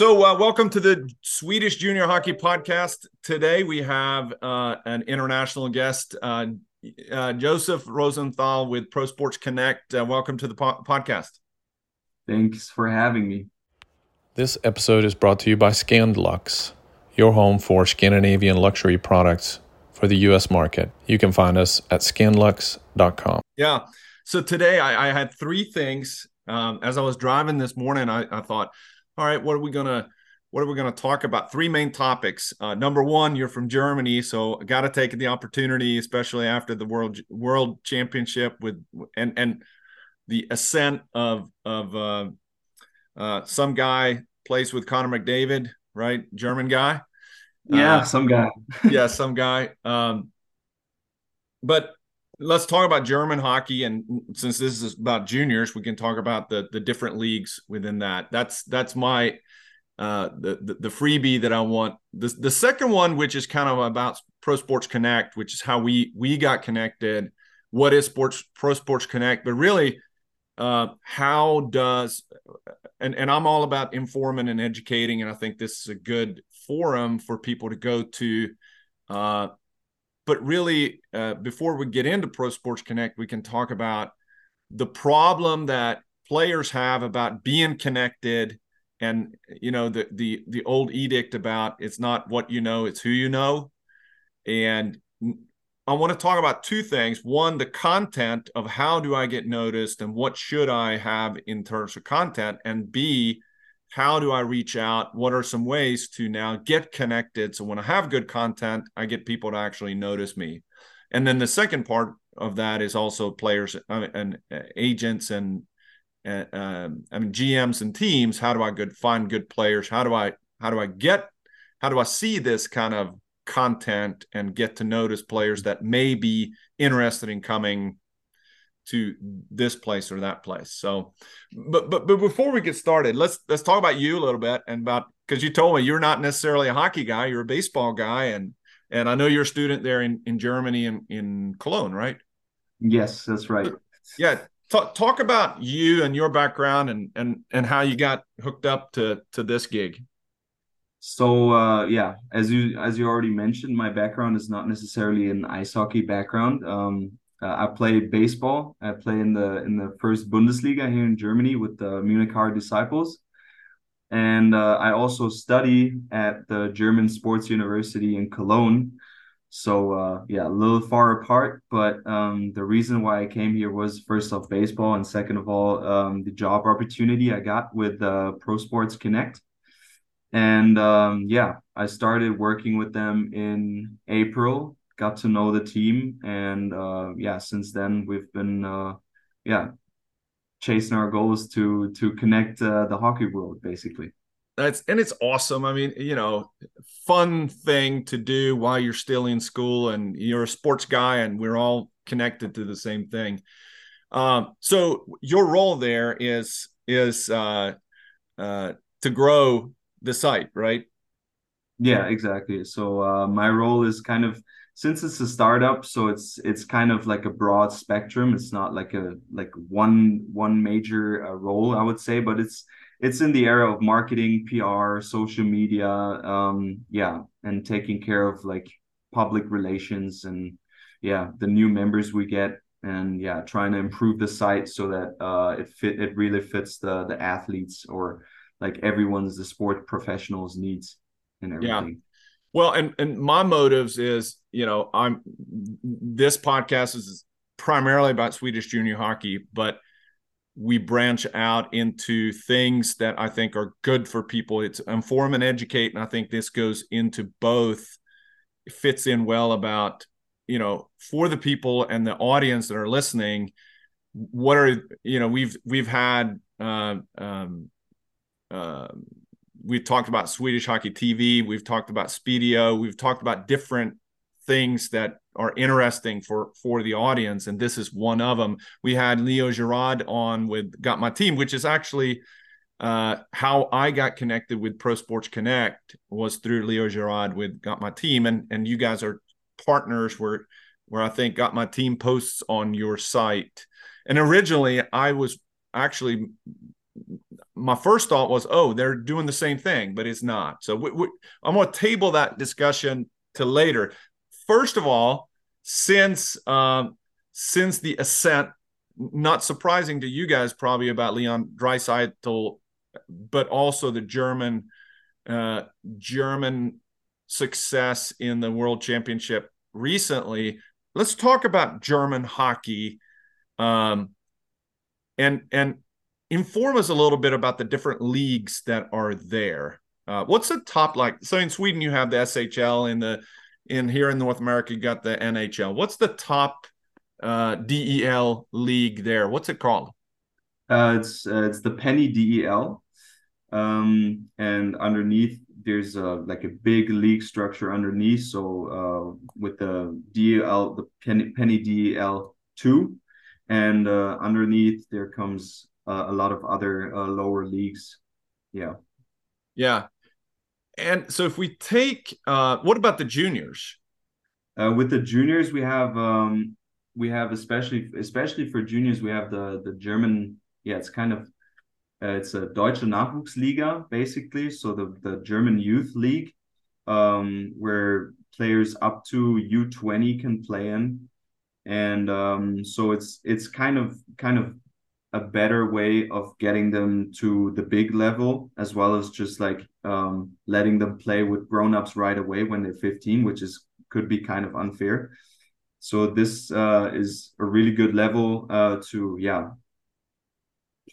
So, uh, welcome to the Swedish Junior Hockey Podcast. Today we have uh, an international guest, uh, uh Josef Rosenthal with Pro Sports Connect. Uh, welcome to the po- podcast. Thanks for having me. This episode is brought to you by Scandlux, your home for Scandinavian luxury products for the U.S. market. You can find us at scandlux.com. Yeah. So today I, I had three things. Um, as I was driving this morning, I, I thought all right, what are we gonna what are we going to talk about? Three main topics. Uh, number one, you're from Germany, so got to take the opportunity, especially after the world world championship with and and the ascent of of uh, uh, some guy plays with Connor McDavid, right? German guy. Yeah, uh, some guy. yeah, some guy. Um, but let's talk about German hockey, and since this is about juniors, we can talk about the the different leagues within that. That's that's my uh, the, the, the freebie that I want. The the second one, which is kind of about Pro Sports Connect, which is how we we got connected. What is Sports Pro Sports Connect? But really, uh, how does and and I'm all about informing and educating, and I think this is a good forum for people to go to. Uh, but really, uh, before we get into Pro Sports Connect, we can talk about the problem that players have about being connected and you know the the the old edict about it's not what you know it's who you know. And i want to talk about two things. One the content of how do i get noticed and what should i have in terms of content? And b how do I reach out? What are some ways to now get connected? So when I have good content, I get people to actually notice me. And then the second part of that is also players and uh, agents and uh, um, I mean GMs and teams. How do I good find good players? How do I how do I get how do I see this kind of content and get to notice players that may be interested in coming to this place or that place. So, but but but before we get started, let's let's talk about you a little bit and about because you told me you're not necessarily a hockey guy, you're a baseball guy, and and I know you're a student there in in Germany and in Cologne, right? Yes, that's right. Yeah, talk talk about you and your background and and and how you got hooked up to to this gig. So uh, yeah, as you as you already mentioned, my background is not necessarily an ice hockey background. Um, uh, I play baseball. I play in the in the first Bundesliga here in Germany with the Munich Haar Disciples, and uh, I also study at the German Sports University in Cologne. So uh, yeah, a little far apart, but um, the reason why I came here was first off baseball, and second of all um, the job opportunity I got with uh, Pro Sports Connect. And um, yeah, I started working with them in April got to know the team, and uh, yeah, since then we've been uh, yeah chasing our goals to to connect uh, the hockey world basically. That's and it's awesome. I mean, you know, fun thing to do while you're still in school, and you're a sports guy, and we're all connected to the same thing. Um, so your role there is is uh, uh, to grow the site, right? Yeah, exactly. So uh, my role is kind of since it's a startup so it's it's kind of like a broad spectrum. It's not like a like one one major uh, role i would say but it's it's in the area of marketing pr social media um yeah and taking care of like public relations and yeah the new members we get and yeah trying to improve the site so that uh it fit it really fits the the athletes or like everyone's the sport professionals needs and everything. yeah well, and and my motives is, you know, I'm this podcast is primarily about Swedish junior hockey, but we branch out into things that I think are good for people. It's inform and educate, and I think this goes into both. It fits in well about you know for the people and the audience that are listening. What are you know we've we've had uh, um, uh, we've talked about Swedish Hockey TV, we've talked about Spiideo, we've talked about different things that are interesting for for the audience, and this is one of them. We had Leo Girard on with Got My Team, which is actually uh, how I got connected with Pro Sports Connect was through Leo Girard with Got My Team, and and you guys are partners where where I think Got My Team posts on your site. And originally, I was actually my first thought was, oh, they're doing the same thing, but it's not. So we, we, I'm going to table that discussion to later. First of all, since um, since the ascent, not surprising to you guys probably about Leon Draisaitl, but also the German uh, German success in the World Championship recently. Let's talk about German hockey, um, and and inform us a little bit about the different leagues that are there. Uh, what's the top like? So in Sweden, you have the SHL. In the in here in North America, you got the NHL. What's the top uh, DEL league there? What's it called? Uh, it's uh, it's the Penny DEL, um, and underneath there's a, like a big league structure underneath. So uh, with the DEL, the Penny, Penny DEL two, and uh, underneath there comes uh, a lot of other uh, lower leagues. Yeah. Yeah. And so if we take, uh, what about the juniors? Uh, with the juniors, we have um, we have especially especially for juniors, we have the the German. Yeah, it's kind of uh, it's a Deutsche Nachwuchsliga basically. So the the German youth league, um, where players up to U twenty can play in, and um, so it's it's kind of kind of a better way of getting them to the big level as well as just like um, letting them play with grown-ups right away when they're 15 which is could be kind of unfair. So this uh, is a really good level uh, to yeah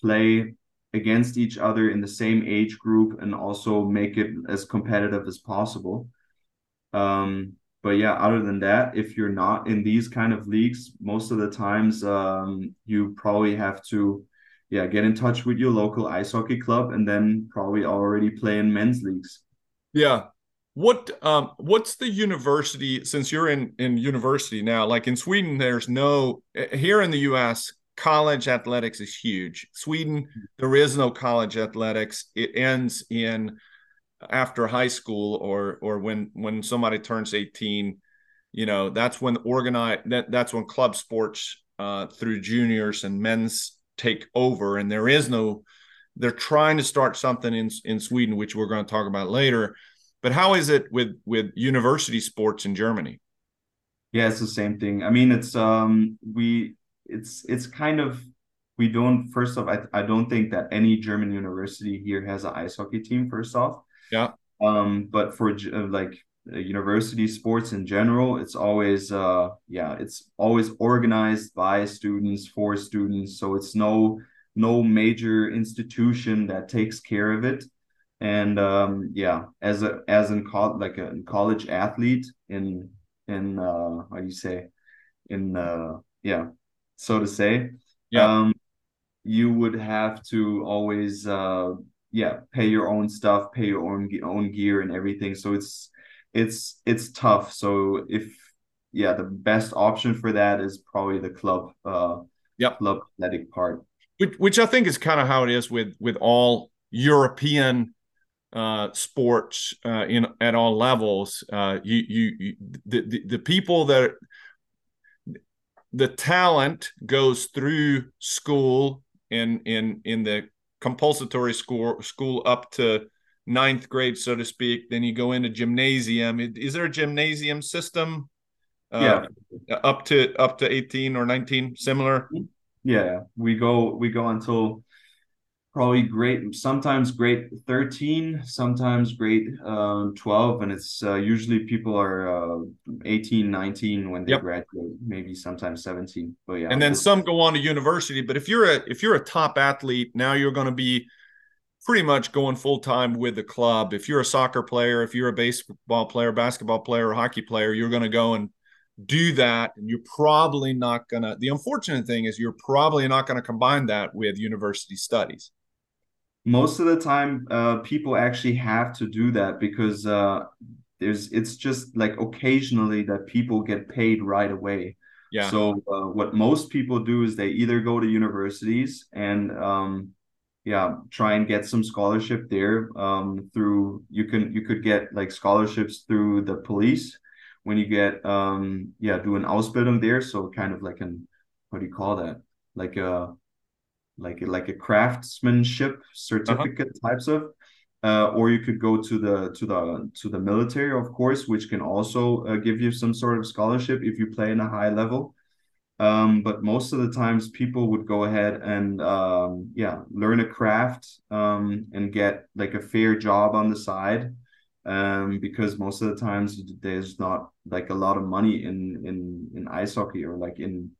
play against each other in the same age group and also make it as competitive as possible. Um, but yeah other than that if you're not in these kind of leagues most of the times um, you probably have to yeah get in touch with your local ice hockey club and then probably already play in men's leagues. Yeah. What um what's the university since you're in in university now like in sweden there's no here in the us college athletics is huge. Sweden there is no college athletics. It ends in after high school or or when when somebody turns 18 you know that's when organize that that's when club sports uh, through juniors and men's take over. And there is no they're trying to start something in in Sweden which we're going to talk about later. But how is it with with university sports in Germany? Yeah it's the same thing. I mean it's um we it's it's kind of we don't first off I, I don't think that any german university here has an ice hockey team first off yeah. Um, but for uh, like uh, university sports in general, it's always uh yeah, it's always organized by students for students. So it's no no major institution that takes care of it. And um yeah, as a as in co- like a college athlete in in uh how do you say in uh yeah, so to say. Yeah. Um you would have to always uh yeah pay your own stuff pay your own own gear and everything. So it's it's it's tough. So if yeah the best option for that is probably the club uh yep. club athletic part. Which, which i think is kind of how it is with with all european uh sports uh in at all levels. Uh you you, you the, the the people that the talent goes through school in in in the compulsory school school up to ninth grade, so to speak. Then you go into gymnasium. Is there a gymnasium system? Uh, yeah, up to up to eighteen or nineteen, similar. Yeah, we go we go until probably grade sometimes grade 13 sometimes grade uh, 12 and it's uh, usually people are uh, 18 19 when they yep. graduate maybe sometimes 17 but yeah. And then some go on to university but if you're a if you're a top athlete now you're going to be pretty much going full time with the club. If you're a soccer player if you're a baseball player basketball player or hockey player you're going to go and do that and you're probably not going to the unfortunate thing is you're probably not going to combine that with university studies most of the time uh, people actually have to do that because uh, there's it's just like occasionally that people get paid right away. Yeah. So uh, what most people do is they either go to universities and um, yeah try and get some scholarship there um, through you can you could get like scholarships through the police when you get um yeah do an ausbildung there. So kind of like an what do you call that? Like a like like a craftsmanship certificate uh-huh. types of uh, or you could go to the to the to the military of course which can also uh, give you some sort of scholarship if you play in a high level um, but most of the times people would go ahead and um, yeah learn a craft um, and get like a fair job on the side um, because most of the times there's not like a lot of money in in in ice hockey or like in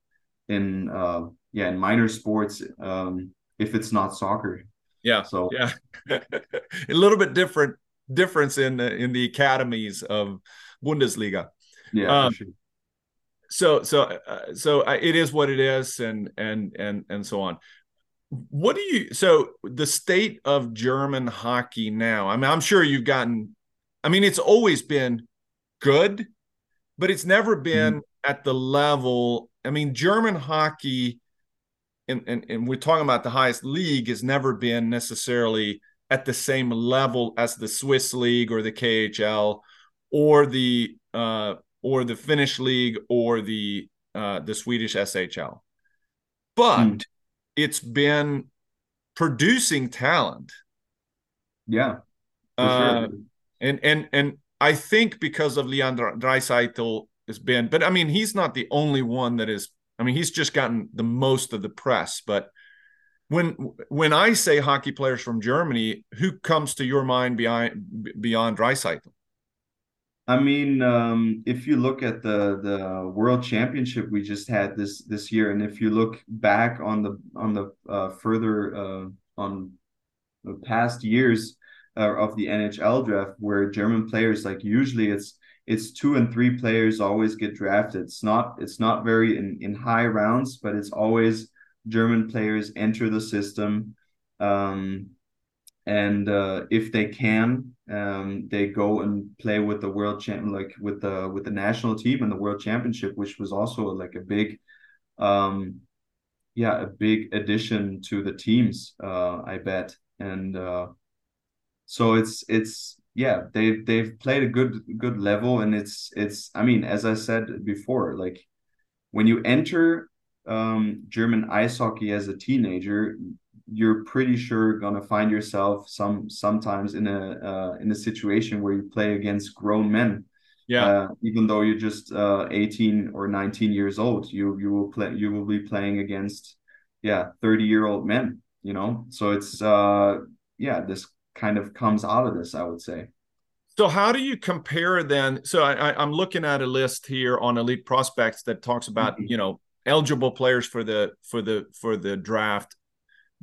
in uh, yeah in minor sports um, if it's not soccer. Yeah so yeah. A little bit different difference in in the academies of bundesliga. Yeah um, sure. so so uh, so it is what it is and and and and so on. What do you so the state of german hockey now i mean i'm sure you've gotten i mean it's always been good but it's never been mm-hmm. at the level i mean german hockey and, and and we're talking about the highest league has never been necessarily at the same level as the swiss league or the khl or the uh or the Finnish league or the uh, the Swedish SHL, but mm. it's been producing talent. Yeah, uh, sure. and and and I think because of Leon Draisaitl has been, but I mean he's not the only one that is. I mean he's just gotten the most of the press, but when when I say hockey players from Germany, who comes to your mind beyond beyond Draisaitl? I mean, um, if you look at the the World Championship we just had this this year, and if you look back on the on the uh, further uh, on the past years uh, of the NHL draft, where German players like usually it's it's two and three players always get drafted. It's not it's not very in in high rounds, but it's always German players enter the system. Um, and uh, if they can, um, they go and play with the world champ, like with the with the national team and the world championship, which was also like a big, um, yeah, a big addition to the teams. Uh, I bet, and uh, so it's it's yeah, they they've played a good good level, and it's it's I mean, as I said before, like when you enter um, German ice hockey as a teenager, you're pretty sure gonna find yourself some sometimes in a uh, in a situation where you play against grown men. Yeah. Uh, even though you're just uh, 18 or 19 years old, you you will play you will be playing against yeah 30 year old men. You know, so it's uh yeah this kind of comes out of this, I would say. So how do you compare then? So I, am looking at a list here on elite prospects that talks about mm-hmm. you know eligible players for the for the for the draft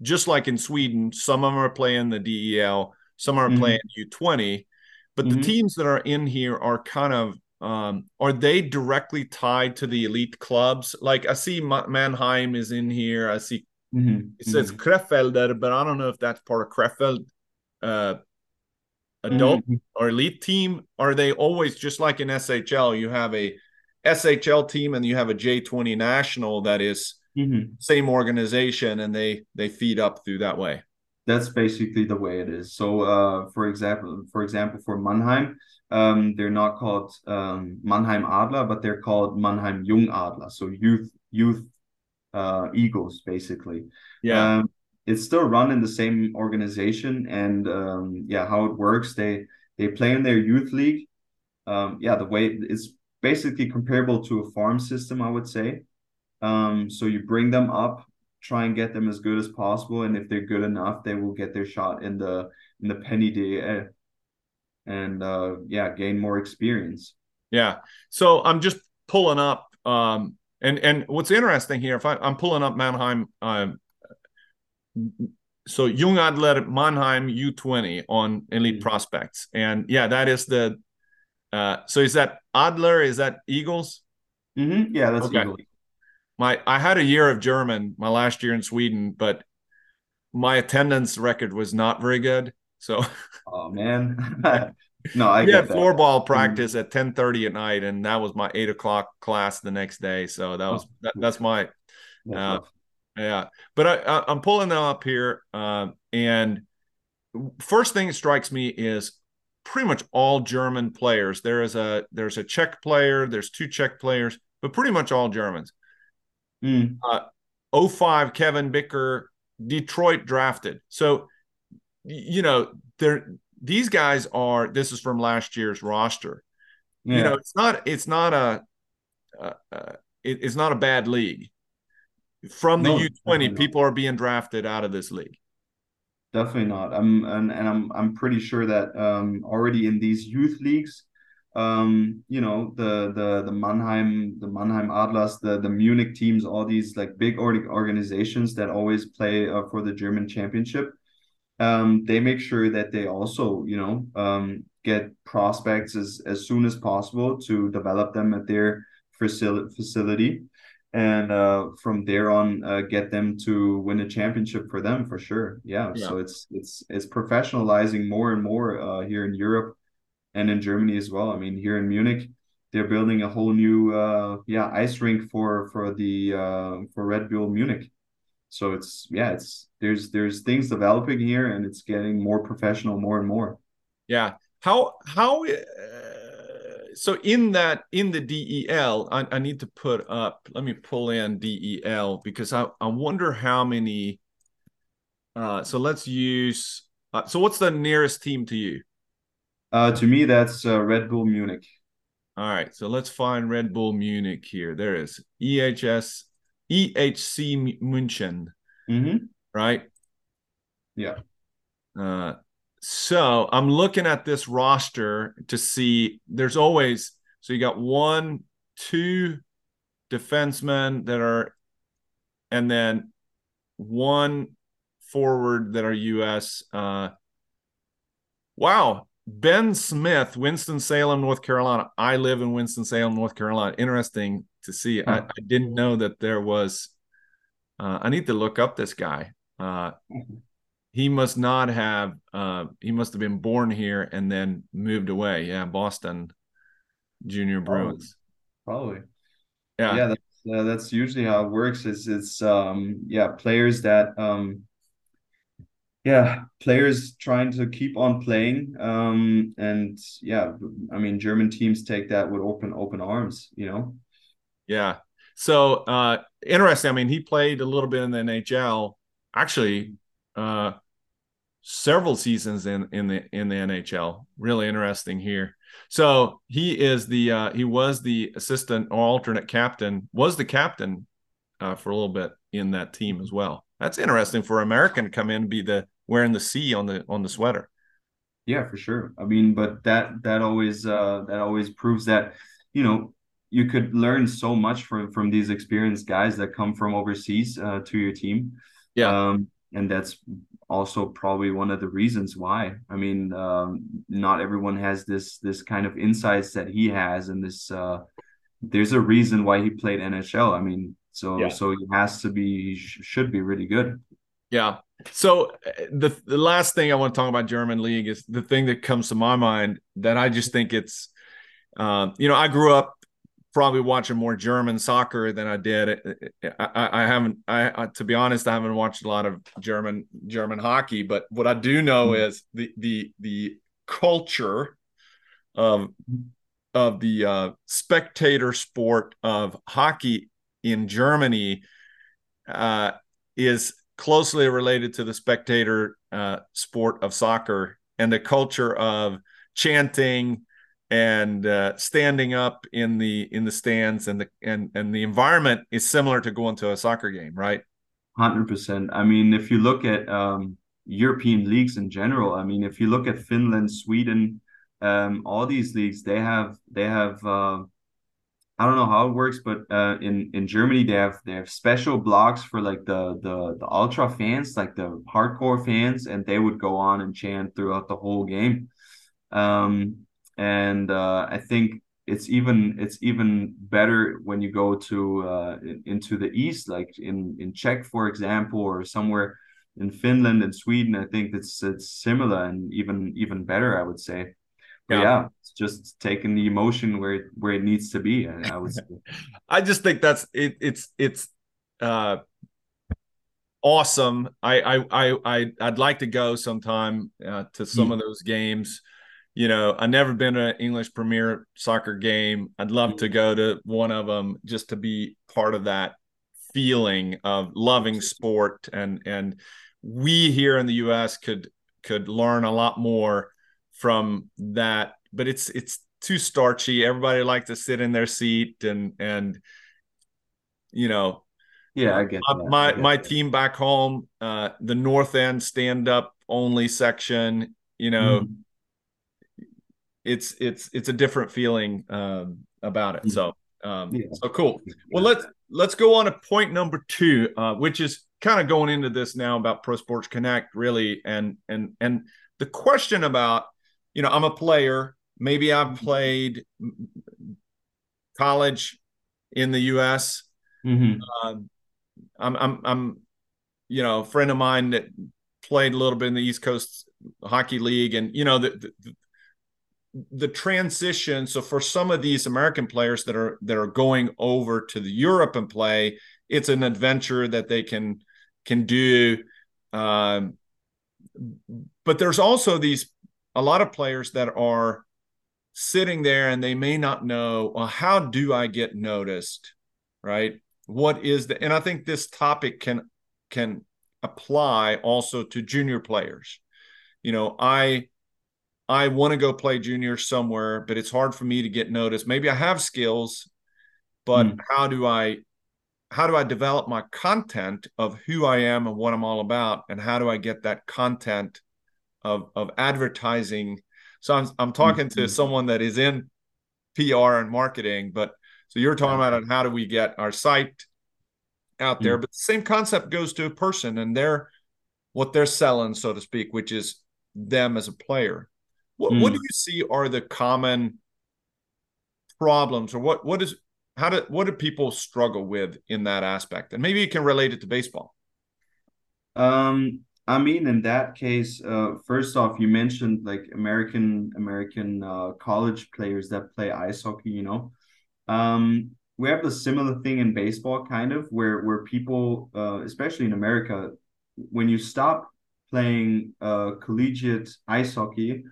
just like in Sweden, some of them are playing the DEL, some are mm-hmm. playing U20, but mm-hmm. the teams that are in here are kind of um, are they directly tied to the elite clubs? Like I see Mannheim is in here. I see mm-hmm. it says mm-hmm. Krefelder, but I don't know if that's part of Krefeld uh, adult mm-hmm. or elite team. Are they always just like in SHL? You have a SHL team and you have a J20 national that is mm-hmm. same organization and they they feed up through that way that's basically the way it is so uh, for example for example for mannheim um, they're not called um, mannheim adler but they're called mannheim jung adler so youth youth uh, eagles basically yeah um, it's still run in the same organization and um, yeah how it works they they play in their youth league um, yeah the way it's basically comparable to a farm system i would say um, so you bring them up, try and get them as good as possible, and if they're good enough, they will get their shot in the in the Penny DEL, and uh, yeah, gain more experience. Yeah. So I'm just pulling up, um, and and what's interesting here, if I, am pulling up Mannheim, um, so Jung Adler Mannheim U20 on Elite mm-hmm. Prospects, and yeah, that is the. Uh, so is that Adler? Is that Eagles? Mm-hmm. Yeah, that's okay. Eagles my I had a year of German my last year in Sweden, but my attendance record was not very good. So, oh man, no, I we had floor ball mm-hmm. practice mm-hmm. at ten thirty at night, and that was my eight o'clock class the next day. So that was that, that's my, uh, yeah. But I, am pulling them up here, uh, and first thing that strikes me is pretty much all German players. There is a there's a Czech player, there's two Czech players, but pretty much all Germans. Mm. Uh, 05 Kevin Bicker Detroit drafted. So, you know, they're these guys are. This is from last year's roster. Yeah. You know, it's not. It's not a. Uh, uh, it, it's not a bad league. From the U twenty, people are being drafted out of this league. Definitely not. I'm and, and I'm I'm pretty sure that um, already in these youth leagues, um, you know the the the Mannheim the Mannheim Adlers the the Munich teams all these like big organizations that always play uh, for the German championship um, they make sure that they also you know um, get prospects as as soon as possible to develop them at their facility facility and uh, from there on uh, get them to win a championship for them for sure yeah, yeah. so it's it's it's professionalizing more and more uh, here in Europe and in Germany as well. I mean, here in Munich, they're building a whole new uh, yeah ice rink for for the uh, for Red Bull Munich. So it's yeah, it's there's there's things developing here, and it's getting more professional more and more. Yeah. How how uh, so in that in the DEL, I, I need to put up. Let me pull in DEL because I I wonder how many. Uh, so let's use. Uh, so what's the nearest team to you? Uh, to me, that's uh, Red Bull Munich. All right, so let's find Red Bull Munich here. There is EHS EHC München. Mm-hmm. Right. Yeah. So I'm looking at this roster to see. There's always so you got one, two defensemen that are, and then one forward that are U.S. Uh, wow, Ben Smith, Winston Salem, North Carolina. I live in Winston Salem, North Carolina. Interesting to see. I, I, didn't know that there was. Uh, I need to look up this guy. Uh, he must not have. Uh, he must have been born here and then moved away. Yeah, Boston Junior Bruins. Probably. Yeah. Yeah. That's, uh, that's usually how it works. Is it's um yeah players that um yeah players trying to keep on playing um and yeah i mean german teams take that with open open arms you know yeah so uh interesting i mean he played a little bit in the nhl actually uh several seasons in in the in the nhl really interesting here so he is the uh he was the assistant or alternate captain was the captain uh for a little bit in that team as well that's interesting for American to come in and be the wearing the C on the on the sweater. Yeah, for sure. I mean, but that that always uh, that always proves that you know you could learn so much from from these experienced guys that come from overseas uh, to your team. Yeah, um, and that's also probably one of the reasons why. I mean, um, not everyone has this this kind of insights that he has, and this uh, there's a reason why he played NHL. I mean, so yeah. so he has to be should be really good. Yeah. So uh, the the last thing I want to talk about German league is the thing that comes to my mind that I just think it's, uh, you know, I grew up probably watching more German soccer than I did. I, I haven't, I, to be honest, I haven't watched a lot of German German hockey. But what I do know mm-hmm. is the the the culture of of the uh, spectator sport of hockey in Germany uh, is closely related to the spectator uh, sport of soccer and the culture of chanting and uh, standing up in the in the stands and the and and the environment is similar to going to a soccer game right 100% i mean if you look at um, european leagues in general i mean if you look at finland sweden um, all these leagues they have they have uh, I don't know how it works, but uh, in in Germany they have they have special blocks for like the the the ultra fans, like the hardcore fans, and they would go on and chant throughout the whole game. Um, and uh, I think it's even it's even better when you go to uh, into the east, like in in Czech, for example, or somewhere in Finland and Sweden. I think it's it's similar and even even better. I would say yeah. yeah. it's just taking the emotion where it, where it needs to be. I, I was. I just think that's it. It's it's uh, awesome. I I I I I'd like to go sometime uh, to some mm. of those games. You know, I've never been to an English Premier Soccer game. I'd love to go to one of them just to be part of that feeling of loving sport. And and we here in the US could could learn a lot more from that but it's it's too starchy. Everybody like to sit in their seat and and you know yeah i get my my, get my team back home uh the north end stand up only section you know mm it's it's it's a different feeling um about it. So um yeah. so cool. Well let's let's go on to point number two uh which is kind of going into this now about pro sports connect really. And and and the question about you know i'm a player. Maybe i've mm-hmm. played college in the us mm-hmm. um, I'm, I'm, I'm, you know, a friend of mine that played a little bit in the East Coast Hockey League, and you know, the, the, the transition. So for some of these American players that are that are going over to the Europe and play, it's an adventure that they can can do. Um, but there's also these a lot of players that are sitting there and they may not know well how do i get noticed right what is the and i think this topic can can apply also to junior players you know i i want to go play junior somewhere but it's hard for me to get noticed maybe i have skills but mm. how do i how do i develop my content of who i am and what i'm all about and how do i get that content of of advertising so i'm, I'm talking mm-hmm. to someone that is in pr and marketing but so you're talking about how do we get our site out there, mm. but the same concept goes to a person and they're what they're selling, so to speak, which is them as a player. What, mm. what do you see are the common problems, or what what is how do what do people struggle with in that aspect? And maybe you can relate it to baseball. Um, I mean, in that case, uh, first off, you mentioned like American American uh, college players that play ice hockey. You know, um, we have the similar thing in baseball, kind of, where where people, uh, especially in America, when you stop playing uh, collegiate ice hockey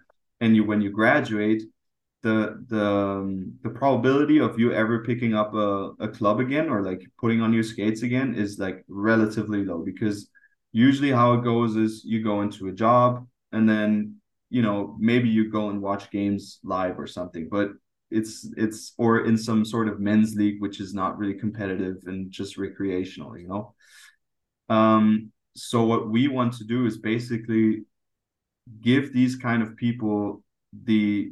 and you when you graduate, the the um, the probability of you ever picking up a, a club again or like putting on your skates again is like relatively low because usually how it goes is you go into a job and then you know maybe you go and watch games live or something but it's it's or in some sort of men's league which is not really competitive and just recreational you know? Um so what we want to do is basically give these kind of people the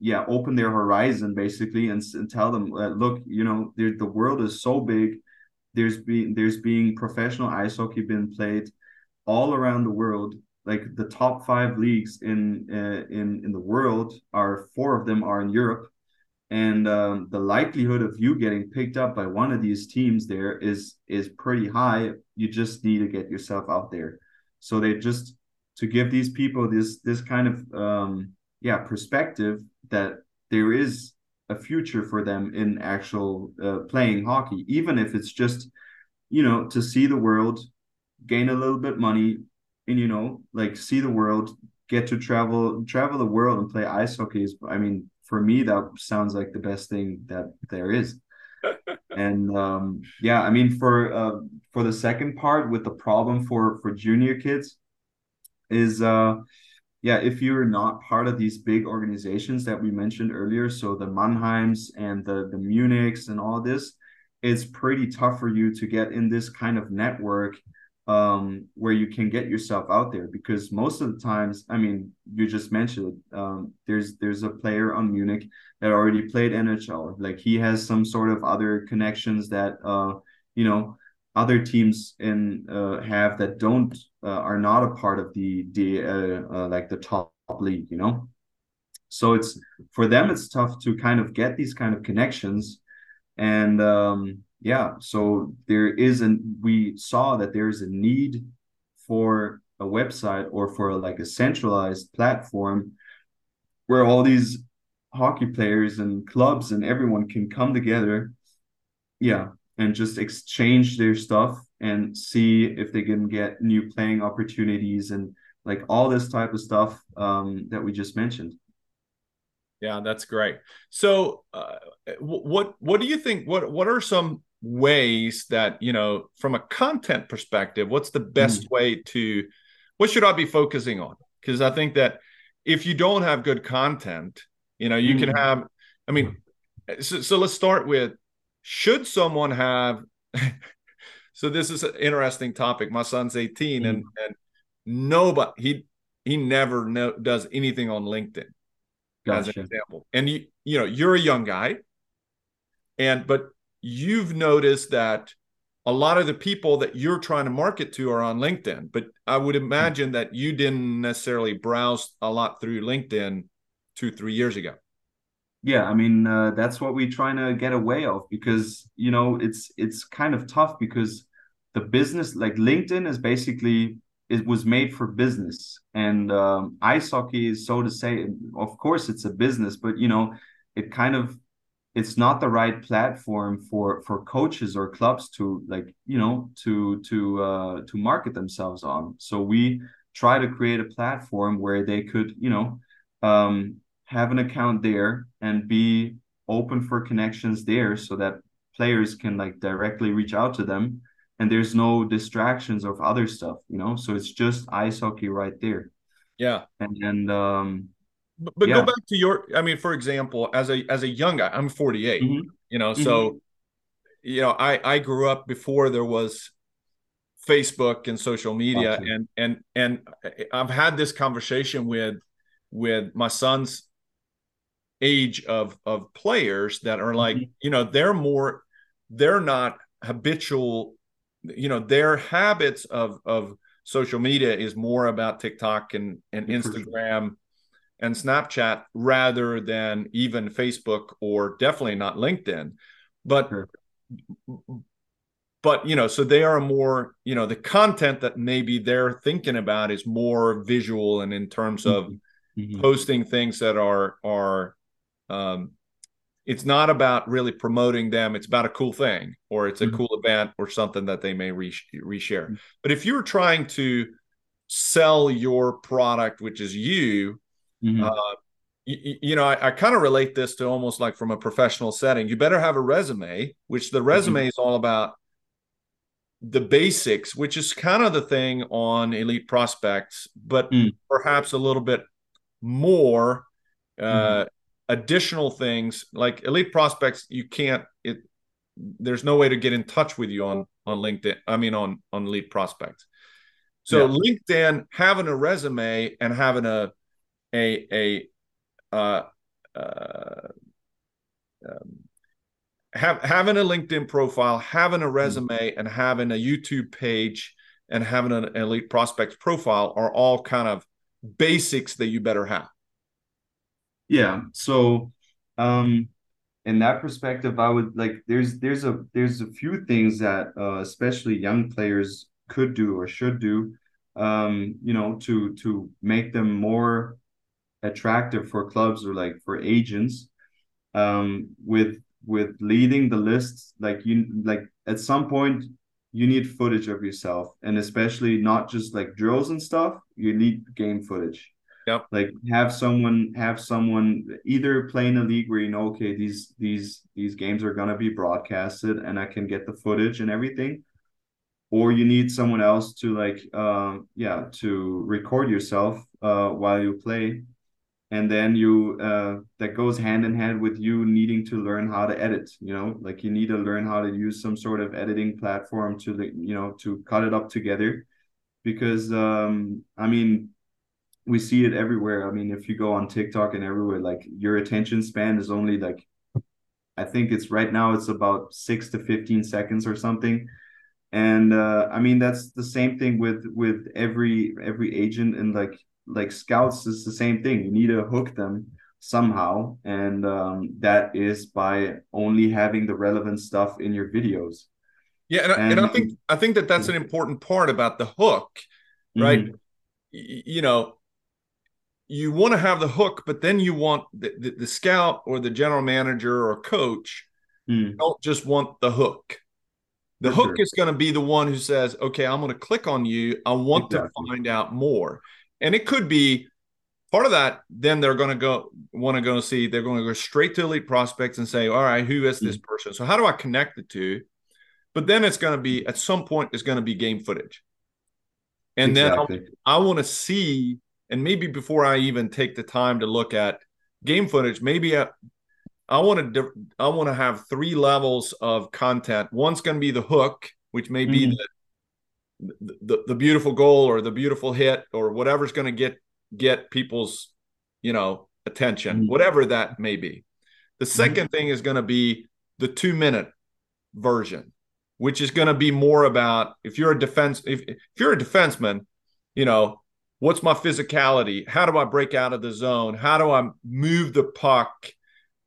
yeah open their horizon basically and, and tell them uh, look you know the world is so big. There's being there's being professional ice hockey being played all around the world. Like the top five leagues in uh, in in the world are four of them are in Europe. And um, the likelihood of you getting picked up by one of these teams there is is pretty high. You just need to get yourself out there. So they just to give these people this this kind of um, yeah perspective that there is a future for them in actual uh, playing hockey even if it's just you know to see the world gain a little bit money and you know like see the world get to travel travel the world and play ice hockey is i mean for me that sounds like the best thing that there is. And um, yeah i mean for uh, for the second part with the problem for for junior kids is uh yeah if you're not part of these big organizations that we mentioned earlier so the mannheims and the the munichs and all this it's pretty tough for you to get in this kind of network um, where you can get yourself out there because most of the times, I mean, you just mentioned um, there's there's a player on Munich that already played NHL. Like he has some sort of other connections that uh, you know other teams in uh, have that don't uh, are not a part of the the uh, uh, like the top league. You know, so it's for them it's tough to kind of get these kind of connections and um, yeah so there is an we saw that there's a need for a website or for like a centralized platform where all these hockey players and clubs and everyone can come together yeah and just exchange their stuff and see if they can get new playing opportunities and like all this type of stuff um, that we just mentioned yeah that's great so uh, what what do you think what what are some ways that you know from a content perspective what's the best mm. way to what should i be focusing on because i think that if you don't have good content you know you mm. can have i mean so, so let's start with should someone have so this is an interesting topic my son's 18 mm. and and nobody he he never know, does anything on linkedin gotcha. as an example and you you know you're a young guy and but you've noticed that a lot of the people that you're trying to market to are on LinkedIn, but I would imagine that you didn't necessarily browse a lot through LinkedIn two, three years ago. Yeah, I mean uh, that's what we're trying to get away of because you know it's it's kind of tough because the business like LinkedIn is basically it was made for business and um, ice hockey is so to say of course it's a business but you know it kind of it's not the right platform for for coaches or clubs to like you know to to uh to market themselves on. So we try to create a platform where they could you know um have an account there and be open for connections there so that players can like directly reach out to them and there's no distractions of other stuff you know so it's just ice hockey right there yeah and and um but, but yeah. go back to your i mean for example as a as a young guy i'm 48 mm-hmm. you know mm-hmm. so you know i i grew up before there was facebook and social media gotcha. and and and i've had this conversation with with my son's age of of players that are like mm-hmm. you know they're more they're not habitual you know their habits of of social media is more about tiktok and and instagram and Snapchat rather than even Facebook or definitely not LinkedIn. But sure. but you know, so they are more, you know, the content that maybe they're thinking about is more visual and in terms of mm-hmm. mm-hmm. posting things that are are um it's not about really promoting them it's about a cool thing or it's a mm-hmm. cool event or something that they may re- reshare mm-hmm. but if you're trying to sell your product which is you Mm-hmm. Uh, you, you, know, I, I kind of relate this to almost like from a professional setting. You better have a resume, which the resume mm-hmm. is all about the basics, which is kind of the thing on elite prospects, but mm. perhaps a little bit more uh, mm-hmm. Additional things like elite prospects. You can't. It there's no way to get in touch with you on on LinkedIn. I mean on on elite prospects. So yeah. LinkedIn having a resume and having a a a uh, uh, um, have, having a LinkedIn profile, having a mm-hmm. resume, and having a YouTube page and having an elite prospects profile are all kind of basics that you better have. Yeah. So, um, in that perspective, I would like there's there's a there's a few things that uh, especially young players could do or should do, um, you know, to to make them more attractive for clubs or like for agents um with with leading the lists like you like at some point you need footage of yourself and especially not just like drills and stuff you need game footage yep. Like have someone have someone either play in a league where you know okay these these these games are to be broadcasted and i can get the footage and everything or you need someone else to like uh, yeah to record yourself uh, while you play. And then you uh, that goes hand in hand with you needing to learn how to edit you know? Like you need to learn how to use some sort of editing platform to the you know to cut it up together. Because um i mean we see it everywhere i mean if you go on tiktok and everywhere like your attention span is only like i think it's right now it's about 6 to 15 seconds or something and uh i mean that's the same thing with with every every agent and like like scouts is the same thing. You need to hook them somehow, and um, that is by only having the relevant stuff in your videos. Yeah, and, and, and I think I think that that's an important part about the hook, right? Mm-hmm. You know, you want to have the hook, but then you want the, the, the scout or the general manager or coach mm. don't just want the hook. The For hook sure. is going to be the one who says, "Okay, I'm going to click on you. I want exactly. to find out more." and it could be part of that then they're going to go want to go see they're going to go straight to elite prospects and say all right who is this mm-hmm. person so how do i connect the two but then it's going to be at some point it's going to be game footage and Exactly. then i want to see and maybe before i even take the time to look at game footage maybe I, I want to I want to have three levels of content. One's going to be the hook, which may be Mhm. the, the the beautiful goal or the beautiful hit or whatever's going to get get people's you know attention, Mhm. whatever that may be. The Mm-hmm. 2nd thing is going to be the two minute version, which is going to be more about if you're a defense if if you're a defenseman, you know what's my physicality? How do I break out of the zone? How do I move the puck?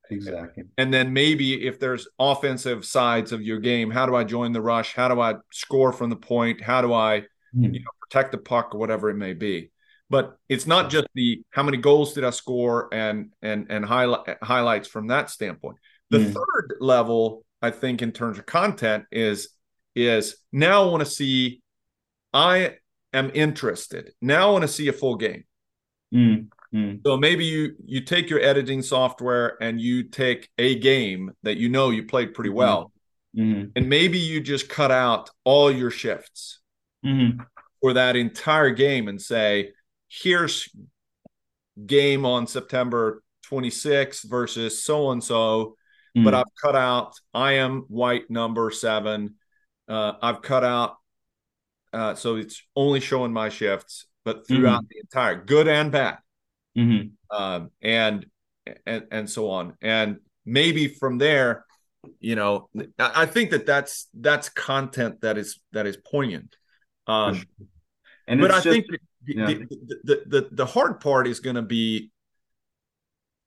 Exactly. and then maybe if there's offensive sides of your game how do i join the rush how do i score from the point how do i Mhm. you know protect the puck or whatever it may be but it's not just the how many goals did i score and and and highlight highlights from that standpoint the Mm. third level i think in terms of content is is now i want to see i am interested. Now i want to see a full game. Mm, mm, so maybe you you take your editing software and you take a game that you know you played pretty well, mm, and maybe you just cut out all your shifts mm, for that entire game and say, here's game on September 26th versus so and so, but mm. I've cut out I am white number seven. Uh, I've cut out uh, so it's only showing my shifts, but throughout the entire good and bad. Mhm. um, and and and so on. And maybe from there, you know, I think that that's that's content that is that is poignant. Um, sure. And but it's I just, think the, yeah. the, the, the the hard part is going to be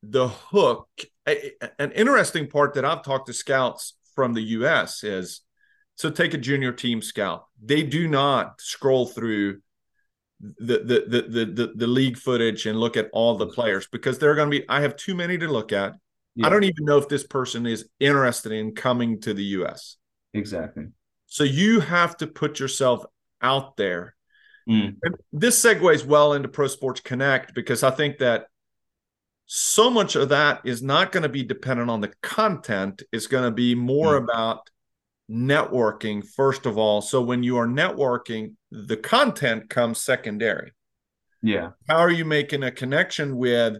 the hook. A- An interesting part that I've talked to scouts from the U.S. is so take a junior team scout. They do not scroll through the the the the the, the league footage and look at all the players because they're going to be. I have too many to look at. Yeah. I don't even know if this person is interested in coming to the U.S. exactly. So you have to put yourself out there Mm, this segues well into Pro Sports Connect because I think that so much of that is not going to be dependent on the content. It's going to be more Mm. about networking, first of all. So when you are networking, the content comes secondary. yeah. How are you making a connection with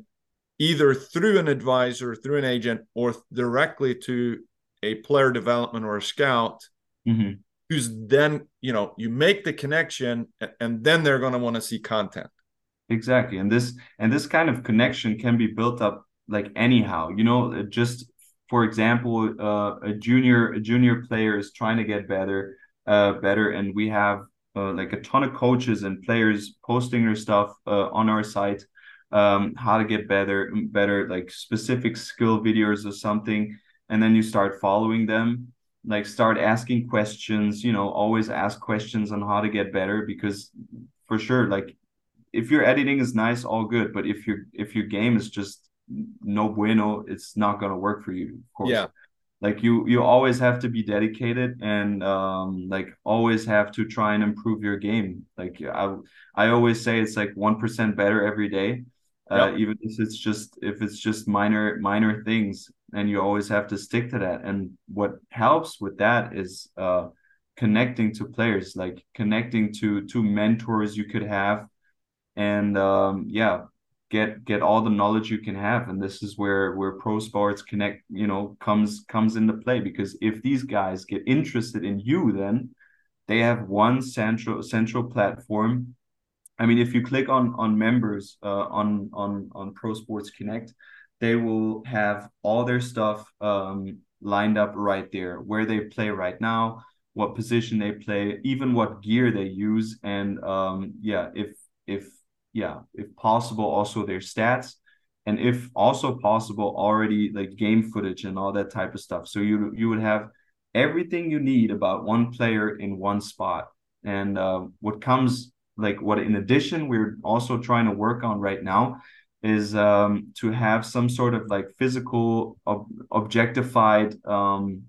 either through an advisor, through an agent, or directly to a player development or a scout? Mhm. who's then you know you make the connection and then they're going to want to see content Exactly. And this and this kind of connection can be built up like anyhow. You know, just for example, uh, a junior a junior player is trying to get better, uh, better, and we have uh, like a ton of coaches and players posting their stuff uh, on our site, um, how to get better, better, like specific skill videos or something, and then you start following them. Like start asking questions, you know, always ask questions on how to get better because for sure, like if your editing is nice, all good. But if your if your game is just no bueno, it's not gonna work for you. Of course. Yeah. Like you you always have to be dedicated and um like always have to try and improve your game. Like I I always say it's like one percent better every day. Uh, Yeah. even if it's just if it's just minor minor things and you always have to stick to that and what helps with that is uh connecting to players like connecting to to mentors you could have and um, yeah get get all the knowledge you can have. And this is where where pro sports connect you know comes comes into play. Because if these guys get interested in you then they have one central central platform. I mean if you click on on members uh, on on on pro sports connect they will have all their stuff um, lined up right there. Where they play right now what position they play even what gear they use. And um, yeah if if yeah if possible also their stats and if also possible already like game footage and all that type of stuff. So you you would have everything you need about one player in one spot. And uh, what comes like what in addition we're also trying to work on right now is um, to have some sort of like physical ob- objectified um,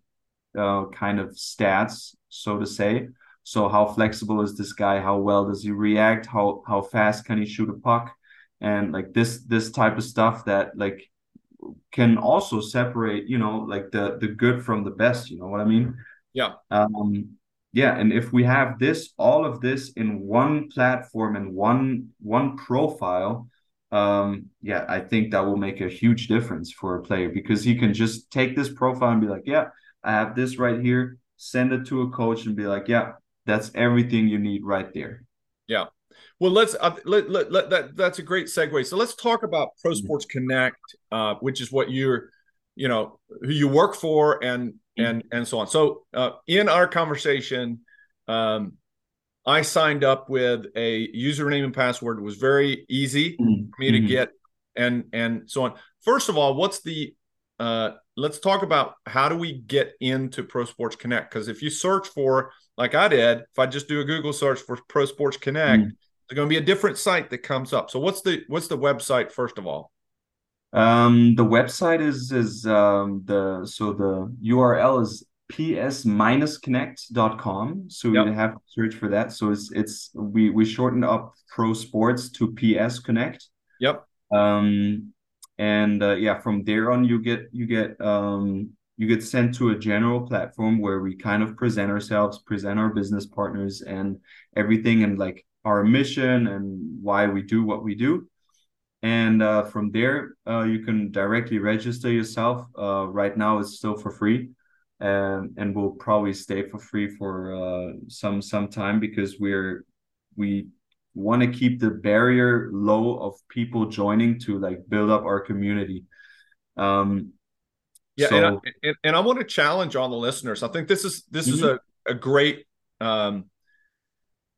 uh, kind of stats so to say so how flexible is this guy? How well does he react? How how fast can he shoot a puck? And like this this type of stuff that like can also separate, you know, like the the good from the best. You know what I mean? Yeah. Um, yeah, and if we have this, all of this in one platform and one one profile, um, yeah, I think that will make a huge difference for a player because he can just take this profile and be like, yeah, I have this right here, send it to a coach and be like, yeah, that's everything you need right there. Yeah. Well, let's uh, let, let, let, that that's a great segue. So let's talk about Pro mm-hmm. Sports Connect, uh, which is what you're, you know, who you work for and mm-hmm. and and so on. So uh, in our conversation, um, I signed up with a username and password. It was very easy mm-hmm. for me to get and and so on. First of all, what's the uh, let's talk about how do we get into Pro Sports Connect? Because if you search for, like I did, if I just do a Google search for Pro Sports Connect, mm. there's going to be a different site that comes up. So what's the what's the website first of all? Um, the website is is um, the so the URL is ps-connect.com. So yep. you have to search for that. So it's it's we we shortened up Pro Sports to PS Connect. Yep. Um, and uh, yeah from there on you get you get um you get sent to a general platform where we kind of present ourselves present our business partners and everything and like our mission and why we do what we do and uh, from there uh, you can directly register yourself uh, right now it's still for free and and will probably stay for free for uh, some some time because we're we want to keep the barrier low of people joining to like build up our community. Um, yeah, so, and, I, and, and, I want to challenge all the listeners. I think this is this mm-hmm. is a, a great. Um,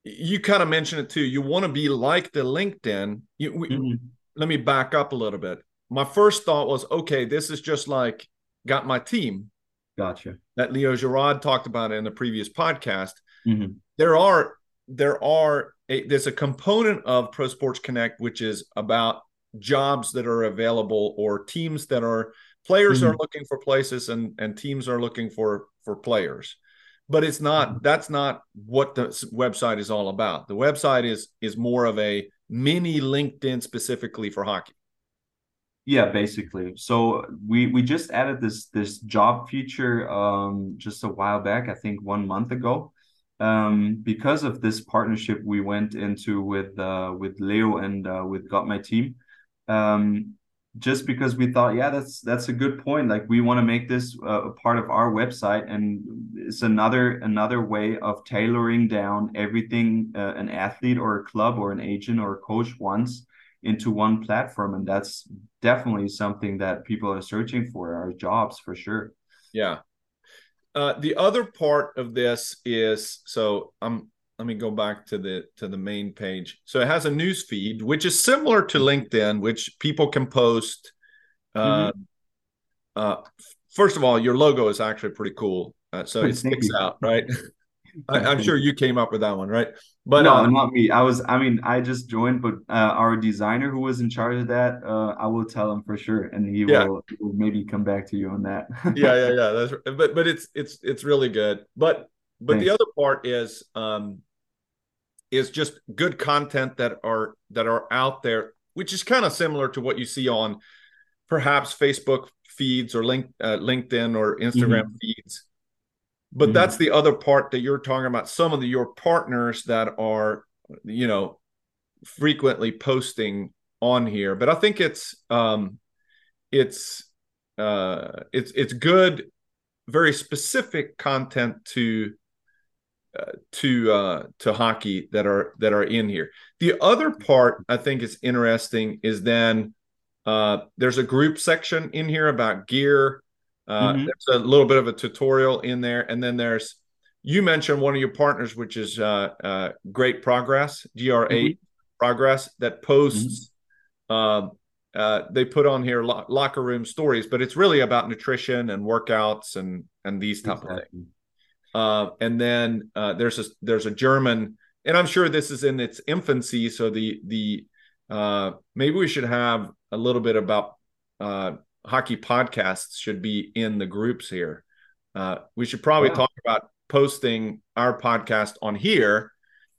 you kind of mentioned it too. You want to be like the LinkedIn. You, we, mm-hmm. Let me back up a little bit. My first thought was, okay, this is just like got my team. Gotcha. That Leo Girard talked about in the previous podcast. Mm-hmm. There are there are a, there's a component of Pro Sports Connect which is about jobs that are available or teams that are players mm-hmm. are looking for places and and teams are looking for for players but it's not mm-hmm. that's not what the website is all about the website is is more of a mini linkedin specifically for hockey yeah basically so we we just added this this job feature um just a while back i think one month ago um, because of this partnership we went into with uh, with Leo and uh, with Got My Team. Um, just because we thought, yeah, that's that's a good point. Like we want to make this uh, a part of our website, and it's another another way of tailoring down everything uh, an athlete or a club or an agent or a coach wants into one platform, and that's definitely something that people are searching for. Our jobs for sure. Yeah, uh, the other part of this is so I'm let me go back to the to the main page. So it has a news feed which is similar to LinkedIn, which people can post. Uh, mm-hmm. uh, first of all, your logo is actually pretty cool, uh, so it sticks out, right? I, am sure you came up with that one, right? But no, um, not me. I was. I mean, I just joined, but uh, our designer who was in charge of that, uh, I will tell him for sure, and he yeah. will, will, maybe come back to you on that. yeah, yeah, yeah. That's but but it's it's it's really good. But but Thanks. the other part is um is just good content that are that are out there, which is kind of similar to what you see on perhaps Facebook feeds or link uh, LinkedIn or Instagram mm-hmm. feeds but mm-hmm. that's the other part that you're talking about some of the, your partners that are you know frequently posting on here but i think it's um it's uh it's it's good very specific content to uh, to uh to hockey that are that are in here the other part i think is interesting is then uh there's a group section in here about gear uh, mm-hmm. There's a little bit of a tutorial in there, and then there's you mentioned one of your partners, which is uh, uh, Great Progress, GRA mm-hmm. Progress, that posts. Mm-hmm. Uh, they put on here lo- locker room stories, but it's really about nutrition and workouts and and these type exactly. of things. Uh, and then uh, there's a there's a German, and I'm sure this is in its infancy. So the the uh, maybe we should have a little bit about uh, hockey podcasts should be in the groups here. Uh, we should probably talk about posting our podcast on here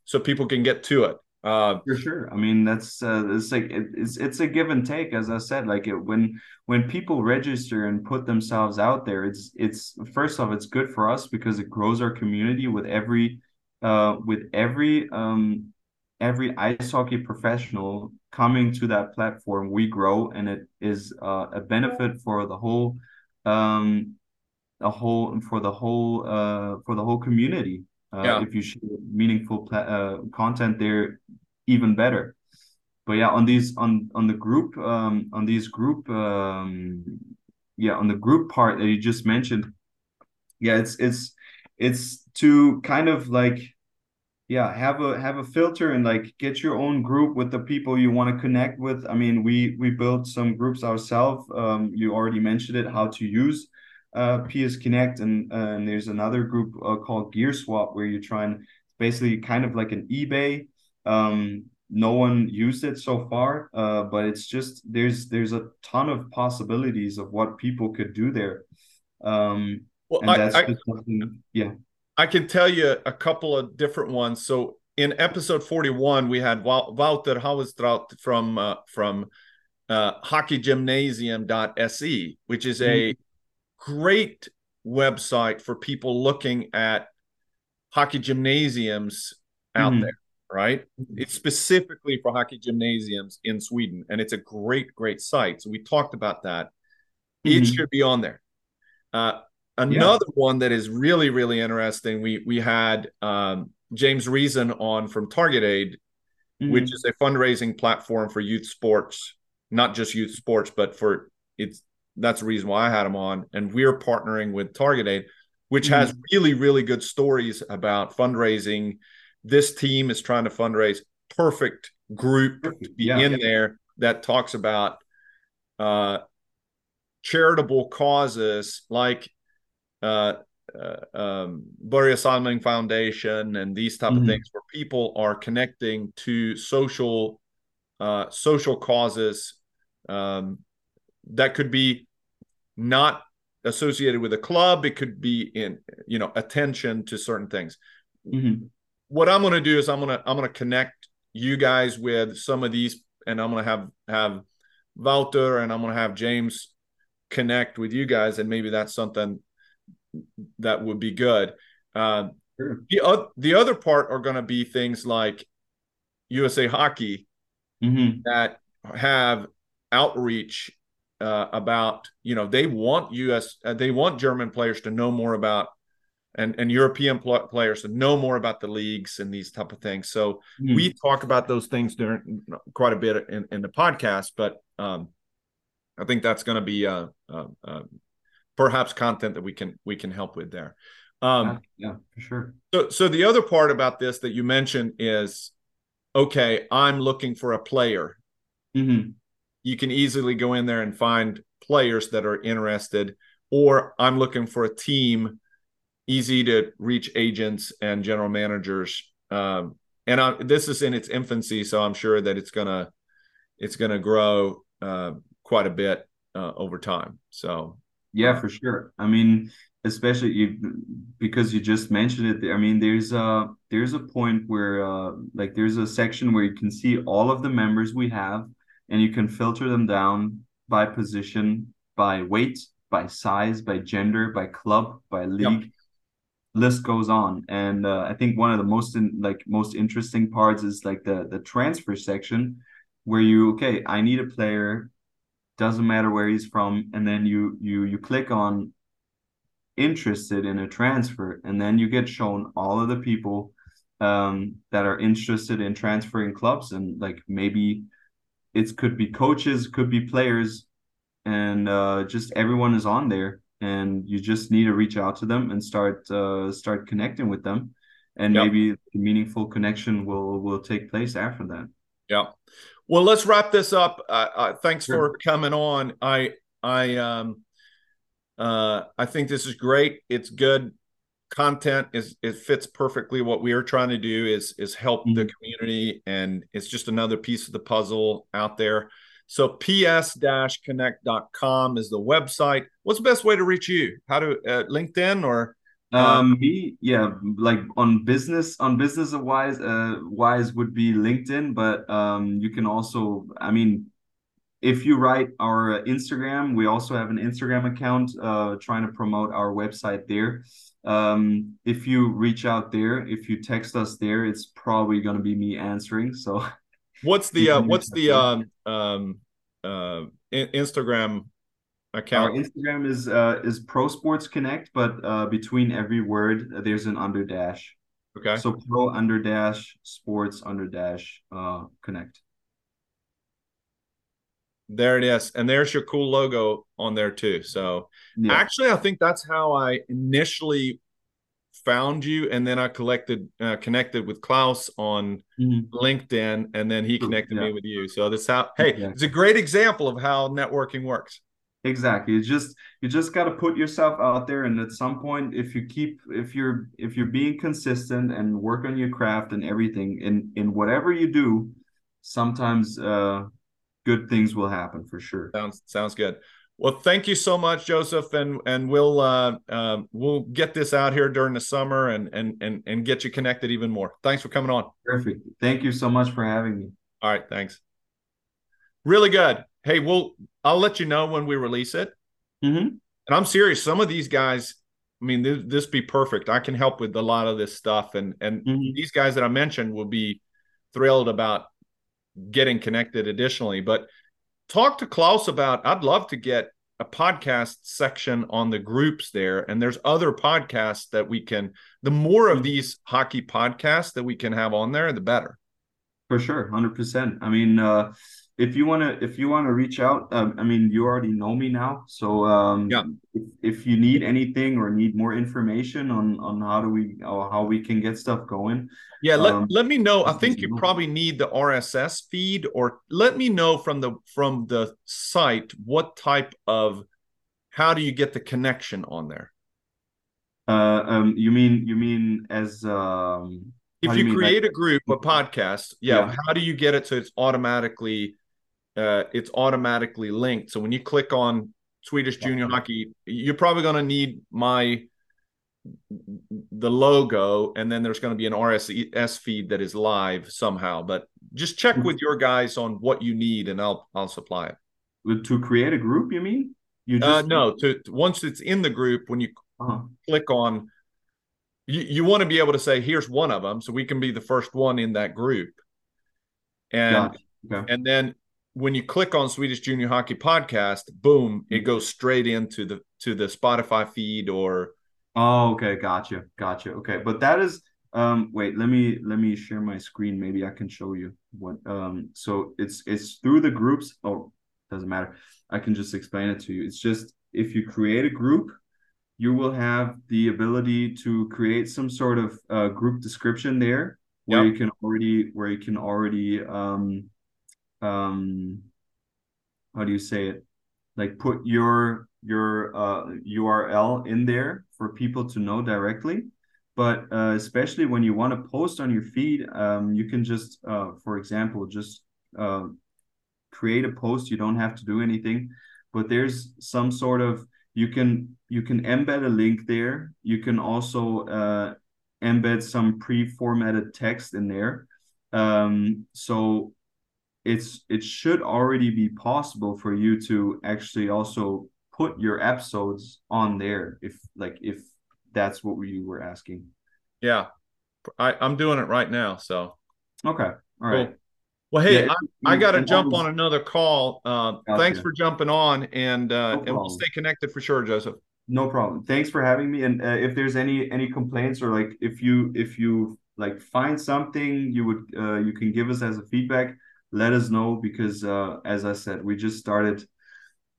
so people can get to it. Uh, For sure. I mean, that's uh, it's like it, it's it's a give and take, as I said. Like it, when when people register and put themselves out there, it's it's first off, it's good for us because it grows our community with every uh with every um every ice hockey professional coming to that platform. We grow, and it is uh, a benefit for the whole um a whole for the whole uh for the whole community. Uh, Yeah. if you share meaningful pla- uh, content there, even better. But yeah, on these on on the group um on these group um yeah on the group part that you just mentioned, yeah, it's it's it's to kind of like yeah have a have a filter and like get your own group with the people you want to connect with i mean we we built some groups ourselves um you already mentioned it how to use uh ps connect and uh, and there's another group uh, called gear swap where you try and basically kind of like an ebay. Um no one used it so far uh but it's just there's there's a ton of possibilities of what people could do there. Um well, and I, that's I, just something yeah. I can tell you a couple of different ones. So in episode 41, we had Wouter Hauestraut from uh, from uh, hockeygymnasium.se, which is a great website for people looking at hockey gymnasiums out Mhm. there, right? It's specifically for hockey gymnasiums in Sweden, and it's a great, great site. So we talked about that. It Mhm. should be on there. Uh, another one that is really, really interesting. We we had um, James Reason on from Target Aid, which Mhm. is a fundraising platform for youth sports, not just youth sports, but for it's that's the reason why I had him on. And we're partnering with Target Aid, which has really, really good stories about fundraising. This team is trying to fundraise perfect group to be Yeah. in there that talks about uh, charitable causes like uh, uh, um, Salming Foundation and these type of Mhm. things, where people are connecting to social uh, social causes um, that could be not associated with a club. It could be in you know attention to certain things. Mhm. What I'm going to do is I'm going to I'm going to connect you guys with some of these, and I'm going to have have Walter and I'm going to have James connect with you guys, and maybe that's something that would be good. Uh, Sure. the other the other part are going to be things like USA Hockey Mhm. that have outreach uh, about you know they want U.S. Uh, they want German players to know more about and and European pl- players to know more about the leagues and these type of things. So Mhm. we talk about those things during quite a bit in, in the podcast, but um, I think that's going to be uh, uh, perhaps content that we can we can help with there. Um, yeah, yeah, for sure. so, so the other part about this that you mentioned is, okay, I'm looking for a player. Mhm. You can easily go in there and find players that are interested, or I'm looking for a team. Easy to reach agents and general managers. Um, and I, this is in its infancy, so I'm sure that it's gonna it's gonna grow uh, quite a bit uh, over time. So Yeah, for sure. I mean, especially you because you just mentioned it. I mean, there's a there's a point where uh like there's a section where you can see all of the members we have and you can filter them down by position, by weight, by size, by gender, by club, by league. List goes on. And uh, I think one of the most in, like most interesting parts is like the the transfer section where you okay, I need a player doesn't matter where he's from and then you you you click on interested in a transfer and then you get shown all of the people um that are interested in transferring clubs and like maybe it could be coaches could be players and uh just everyone is on there and you just need to reach out to them and start uh start connecting with them and Yep. maybe a meaningful connection will will take place after that Yeah. Well, let's wrap this up. Uh, uh, thanks Sure. for coming on. I I um uh I think this is great. It's good content. is It fits perfectly what we are trying to do is is help the Mhm. community, and it's just another piece of the puzzle out there. So ps-connect.com is the website. What's the best way to reach you? How to uh, LinkedIn or Um, me, yeah, like on business, on business wise, uh, wise would be LinkedIn, but um, you can also, I mean, if you write our Instagram, we also have an Instagram account, uh, trying to promote our website there. Um, if you reach out there, if you text us there, it's probably gonna be me answering. So, what's the uh, what's the um um uh Instagram account? Our Instagram is uh is Pro Sports Connect, but uh between every word there's an under dash. Okay. So pro under dash sports under dash uh connect. There it is. And there's your cool logo on there too. So yeah. actually I think that's how I initially found you and then I collected uh, connected with Klaus on mm-hmm. LinkedIn and then he connected yeah. me with you. So this how hey, yeah. it's a great example of how networking works. Exactly. It's just you just got to put yourself out there and at some point if you keep if you're if you're being consistent and work on your craft and everything in in whatever you do, sometimes uh good things will happen for sure. Sounds sounds good. Well, thank you so much, Joseph, and and we'll uh, uh, we'll get this out here during the summer and and and and get you connected even more. Thanks for coming on. Perfect. Thank you so much for having me. All right, thanks. Really good. Hey, we'll I'll let you know when we release it. Mm-hmm. And I'm serious. Some of these guys, I mean, this, this be perfect. I can help with a lot of this stuff, and and mm-hmm. these guys that I mentioned will be thrilled about getting connected additionally. But talk to Klaus about, I'd love to get a podcast section on the groups there. And there's other podcasts that we can, the more of these hockey podcasts that we can have on there, the better. For sure. 100%. I mean, uh, if you want to if you want to reach out um, i mean you already know me now so um, yeah. if, if you need anything or need more information on on how do we how we can get stuff going yeah let, um, let me know. I think you probably need the rss feed or let me know from the from the site what type of how do you get the connection on there? Uh um you mean you mean as um if you, you create a group a podcast yeah, yeah, how do you get it so it's automatically uh, it's automatically linked. So when you click on Swedish Junior Hockey, you're probably going to need my the logo, and then there's going to be an RSS feed that is live somehow. But just check with your guys on what you need, and I'll I'll supply it. To create a group, you mean? You uh, just uh, no. To, to, once it's in the group, when you uh-huh. click on, you, you want to be able to say, "Here's one of them," so we can be the first one in that group. And okay. and then when you click on Swedish Junior Hockey Podcast, boom, it goes straight into the to the Spotify feed or Oh, okay, gotcha. Gotcha. Okay. But that is um wait, let me let me share my screen. Maybe I can show you what um so it's it's through the groups. Oh, doesn't matter. I can just explain it to you. It's just if you create a group, you will have the ability to create some sort of uh, group description there where yep. you can already where you can already um um how do you say it? Like put your your uh url in there for people to know directly. But uh, especially when you want to post on your feed um, you can just uh, for example just uh, create a post. You don't have to do anything. But there's some sort of you can you can embed a link there. You can also uh, embed some pre-formatted text in there. Um, so it's it should already be possible for you to actually also put your episodes on there if like if that's what you were asking. Yeah. I, i'm doing it right now so. Okay. All right. Cool. well hey yeah, i, I got to jump on another call. Uh, gotcha. thanks for jumping on and uh no and we'll stay connected for sure joseph. No problem. Thanks for having me and uh, if there's any any complaints or like if you if you like find something you would uh, you can give us as a feedback let us know because uh, as I said, we just started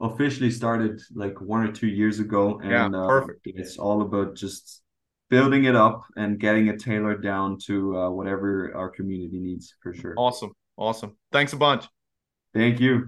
officially started like one or two years ago, and yeah, uh, perfect. Uh, it's all about just building it up and getting it tailored down to uh, whatever our community needs for sure. Awesome, awesome. Thanks a bunch. Thank you.